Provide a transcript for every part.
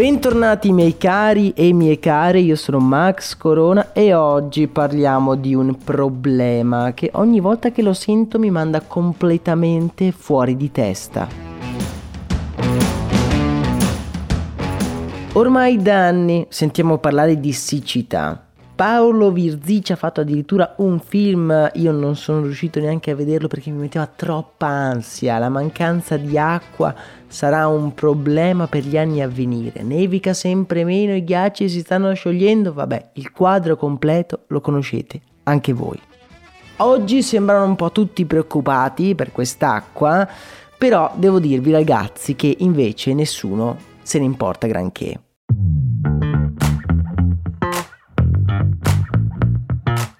Bentornati miei cari e mie care, io sono Max Corona e oggi parliamo di un problema che ogni volta che lo sento mi manda completamente fuori di testa. Ormai da anni sentiamo parlare di siccità. Paolo Virzì ci ha fatto addirittura un film, io non sono riuscito neanche a vederlo perché mi metteva troppa ansia, la mancanza di acqua sarà un problema per gli anni a venire, nevica sempre meno, i ghiacci si stanno sciogliendo, vabbè, il quadro completo lo conoscete anche voi. Oggi sembrano un po' tutti preoccupati per quest'acqua, però devo dirvi ragazzi che invece nessuno se ne importa granché.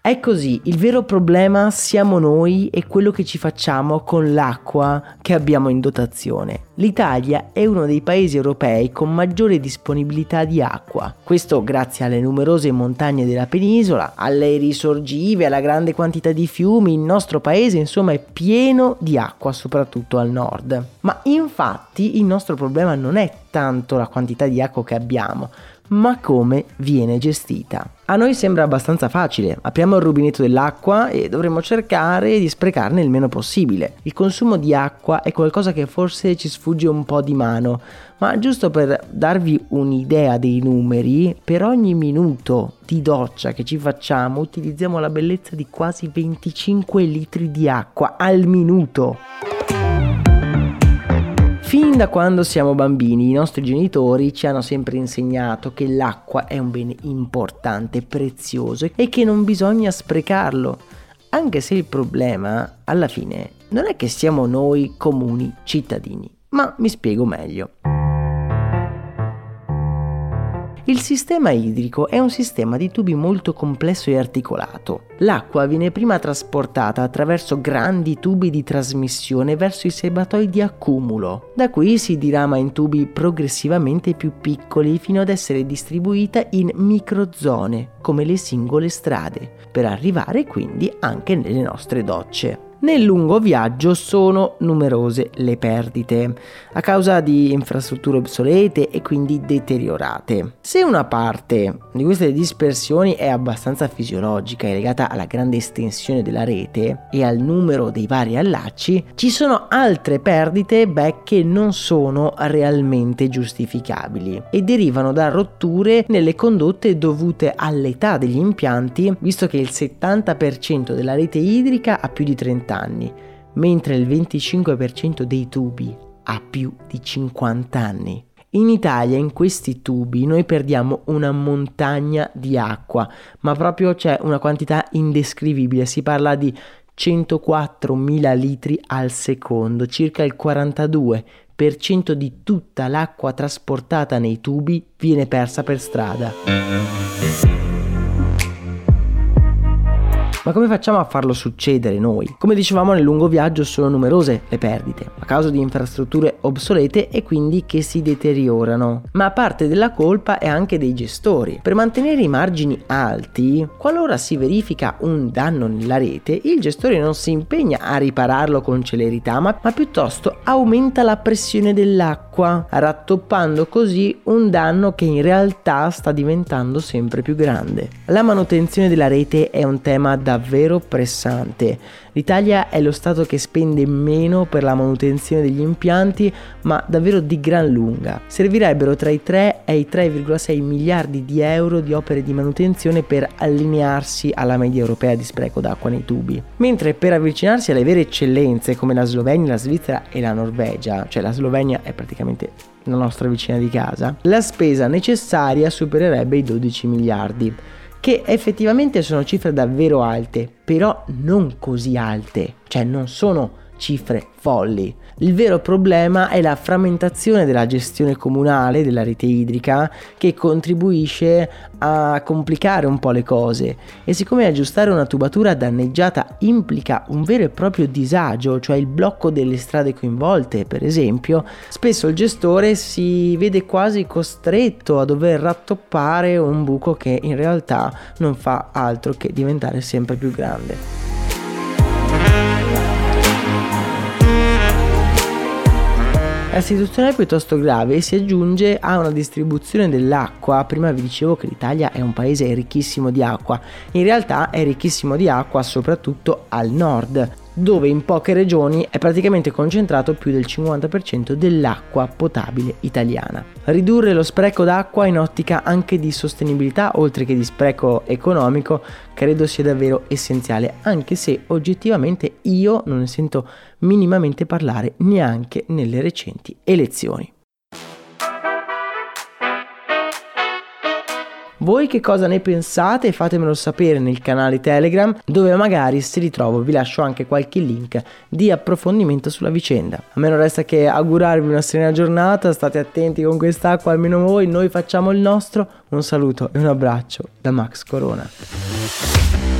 È così, il vero problema siamo noi e quello che ci facciamo con l'acqua che abbiamo in dotazione. L'Italia è uno dei paesi europei con maggiore disponibilità di acqua. Questo grazie alle numerose montagne della penisola, alle risorgive, alla grande quantità di fiumi. Il nostro paese insomma è pieno di acqua, soprattutto al nord. Ma infatti il nostro problema non è tanto la quantità di acqua che abbiamo, ma come viene gestita. A noi sembra abbastanza facile, apriamo il rubinetto dell'acqua e dovremmo cercare di sprecarne il meno possibile. Il consumo di acqua è qualcosa che forse ci sfugge un po' di mano, ma giusto per darvi un'idea dei numeri, per ogni minuto di doccia che ci facciamo utilizziamo la bellezza di quasi 25 litri di acqua al minuto. Fin da quando siamo bambini i nostri genitori ci hanno sempre insegnato che l'acqua è un bene importante, prezioso e che non bisogna sprecarlo. Anche se il problema, alla fine, non è che siamo noi comuni cittadini. Ma mi spiego meglio. Il sistema idrico è un sistema di tubi molto complesso e articolato. L'acqua viene prima trasportata attraverso grandi tubi di trasmissione verso i sebatoi di accumulo. Da qui si dirama in tubi progressivamente più piccoli fino ad essere distribuita in microzone, come le singole strade, per arrivare quindi anche nelle nostre docce. Nel lungo viaggio sono numerose le perdite a causa di infrastrutture obsolete e quindi deteriorate. Se una parte di queste dispersioni è abbastanza fisiologica e legata alla grande estensione della rete e al numero dei vari allacci, ci sono altre perdite beh, che non sono realmente giustificabili e derivano da rotture nelle condotte dovute all'età degli impianti, visto che il 70% della rete idrica ha più di 30 anni, mentre il 25% dei tubi ha più di 50 anni. In Italia in questi tubi noi perdiamo una montagna di acqua, ma proprio c'è una quantità indescrivibile, si parla di 104.000 litri al secondo, circa il 42% di tutta l'acqua trasportata nei tubi viene persa per strada. Ma come facciamo a farlo succedere noi? Come dicevamo nel lungo viaggio sono numerose le perdite, a causa di infrastrutture obsolete e quindi che si deteriorano. Ma parte della colpa è anche dei gestori. Per mantenere i margini alti, qualora si verifica un danno nella rete, il gestore non si impegna a ripararlo con celerità, ma, ma piuttosto aumenta la pressione dell'acqua, rattoppando così un danno che in realtà sta diventando sempre più grande. La manutenzione della rete è un tema da davvero pressante. L'Italia è lo Stato che spende meno per la manutenzione degli impianti, ma davvero di gran lunga. Servirebbero tra i 3 e i 3,6 miliardi di euro di opere di manutenzione per allinearsi alla media europea di spreco d'acqua nei tubi. Mentre per avvicinarsi alle vere eccellenze come la Slovenia, la Svizzera e la Norvegia, cioè la Slovenia è praticamente la nostra vicina di casa, la spesa necessaria supererebbe i 12 miliardi che effettivamente sono cifre davvero alte, però non così alte, cioè non sono cifre folli. Il vero problema è la frammentazione della gestione comunale della rete idrica che contribuisce a complicare un po' le cose e siccome aggiustare una tubatura danneggiata implica un vero e proprio disagio, cioè il blocco delle strade coinvolte per esempio, spesso il gestore si vede quasi costretto a dover rattoppare un buco che in realtà non fa altro che diventare sempre più grande. La situazione è piuttosto grave si aggiunge a una distribuzione dell'acqua. Prima vi dicevo che l'Italia è un paese ricchissimo di acqua. In realtà è ricchissimo di acqua soprattutto al nord dove in poche regioni è praticamente concentrato più del 50% dell'acqua potabile italiana. Ridurre lo spreco d'acqua in ottica anche di sostenibilità, oltre che di spreco economico, credo sia davvero essenziale, anche se oggettivamente io non ne sento minimamente parlare neanche nelle recenti elezioni. Voi che cosa ne pensate? Fatemelo sapere nel canale Telegram dove magari se ritrovo vi lascio anche qualche link di approfondimento sulla vicenda. A me non resta che augurarvi una serena giornata, state attenti con quest'acqua almeno voi, noi facciamo il nostro. Un saluto e un abbraccio da Max Corona.